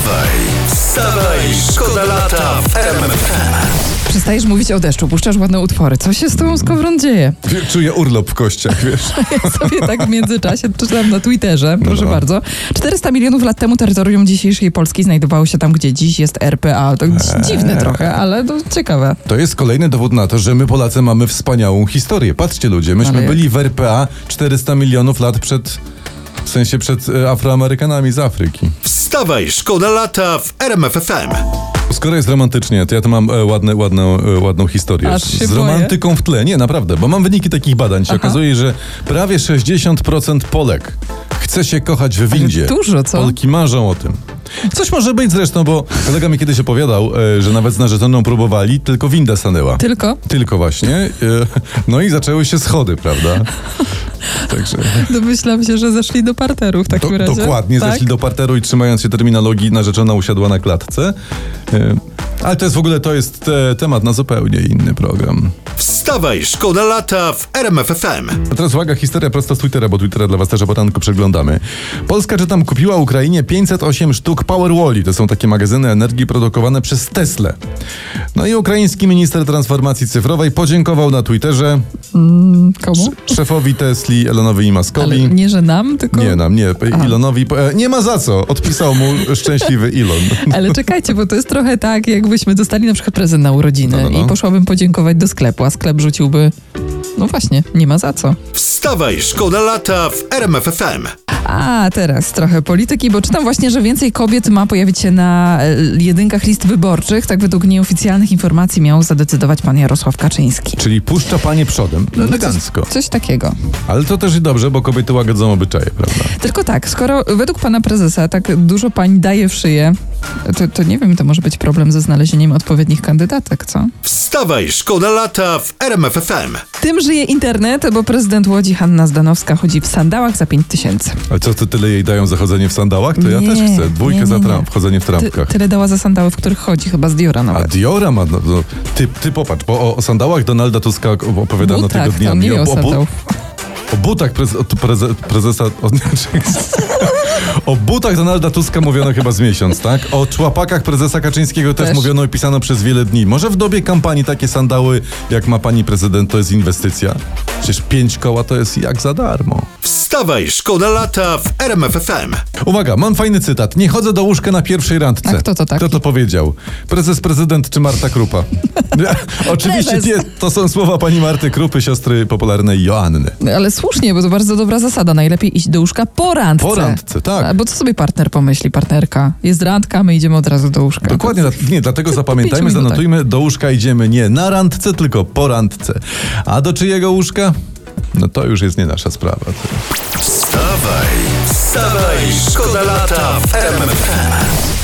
Wstawaj, wstawaj, szkoda lata w RMFFM. Przestajesz mówić o deszczu, puszczasz ładne utwory. Co się z tobą skowron dzieje? Czuję urlop w kościach, wiesz. Ja sobie tak w międzyczasie czytam na Twitterze, proszę no. bardzo. 400 milionów lat temu terytorium dzisiejszej Polski znajdowało się tam, gdzie dziś jest RPA. To Eee. dziwne trochę, ale to ciekawe. To jest kolejny dowód na to, że my Polacy mamy wspaniałą historię. Patrzcie ludzie, myśmy byli w RPA 400 milionów lat przed, w sensie przed e, Afroamerykanami z Afryki. Wstawaj, szkoda lata w RMFFM. Skoro jest romantycznie, to ja tu mam e, ładne, ładną, e, ładną historię. Aż się z boję. romantyką w tle. Nie, naprawdę, bo mam wyniki takich badań. Się Aha. okazuje, że prawie 60% Polek chce się kochać w windzie. dużo, co? Polki marzą o tym. Coś może być zresztą, bo kolega mi kiedyś opowiadał, e, że nawet z narzeczoną próbowali, tylko winda stanęła. Tylko Tylko właśnie. e, No i zaczęły się schody, prawda? Także. domyślam się, że zeszli do parteru w takim Do, razie. dokładnie, tak? zeszli do parteru i trzymając się terminologii, narzeczona usiadła na klatce. Ale to jest w ogóle to jest e, temat na zupełnie inny program. Wstawaj, szkoda lata w RMFFM. A teraz uwaga, historia prosto z Twittera, bo Twittera dla was też o poranku przeglądamy. Polska, czytam, kupiła Ukrainie 508 sztuk Powerwalli. To są takie magazyny energii produkowane przez Tesla. No i ukraiński minister transformacji cyfrowej podziękował na Twitterze Komu? szefowi Tesli, Elonowi i Ale Maskowi. nie, że nam, tylko... Nie nam, nie. Ilonowi. e, Nie ma za co. Odpisał mu szczęśliwy Ilon. Ale czekajcie, bo to jest trochę tak, jakbyśmy dostali na przykład prezent na urodziny No, no, no. i poszłabym podziękować do sklepu, a sklep rzuciłby... No właśnie, nie ma za co. Wstawaj, szkoda lata w RMFFM. A, teraz trochę polityki, bo czytam właśnie, że więcej kobiet ma pojawić się na e, jedynkach list wyborczych. Tak według nieoficjalnych informacji miał zadecydować pan Jarosław Kaczyński. Czyli puszcza panie przodem. Elegancko. Coś takiego. Ale to też i dobrze, bo kobiety łagodzą obyczaje, prawda? Tylko tak, skoro według pana prezesa tak dużo pani daje w szyję, to, to nie wiem, to może być problem ze znalezieniem odpowiednich kandydatek, co? Wstawaj, szkoda lata w RMFFM. Tym żyje internet, bo prezydent Łodzi Hanna Zdanowska chodzi w sandałach za 5 tysięcy. Ale co, ty tyle jej dają za chodzenie w sandałach? To ja Nie, też chcę. Dwójkę nie, nie, za nie. tram, wchodzenie w Ty, trampkach. tyle dała za sandały, w których chodzi, chyba z Diora A nawet. Diora ma, no, no, ty, ty popatrz, bo o, o sandałach Donalda Tuska opowiadano Butach, tego dnia. to nie o, o, bu- sandałów. o butach prez, o, preze, prezesa... O, o butach Donalda Tuska mówiono chyba z miesiąc, tak? O człapakach prezesa Kaczyńskiego też, Też. mówiono i pisano przez wiele dni. Może w dobie kampanii takie sandały, jak ma pani prezydent, to jest inwestycja? Przecież pięć koła to jest jak za darmo. Wstawaj, szkoda lata w RMFFM. Uwaga, mam fajny cytat. Nie chodzę do łóżka na pierwszej randce. A kto to taki? Kto to powiedział? Prezes, prezydent czy Marta Krupa? Oczywiście nie, to są słowa pani Marty Krupy, siostry popularnej Joanny. Ale słusznie, bo to bardzo dobra zasada. Najlepiej iść do łóżka po randce. Po randce, tak. A, Bo co sobie partner pomyśli, partnerka? Jest randka, my idziemy od razu do łóżka. Dokładnie, dla- nie, dlatego zapamiętajmy, zanotujmy, do łóżka idziemy nie na randce, tylko po randce. A do czyjego łóżka? No to już jest nie nasza sprawa. Wstawaj, wstawaj, szkoda lata w RMFFM.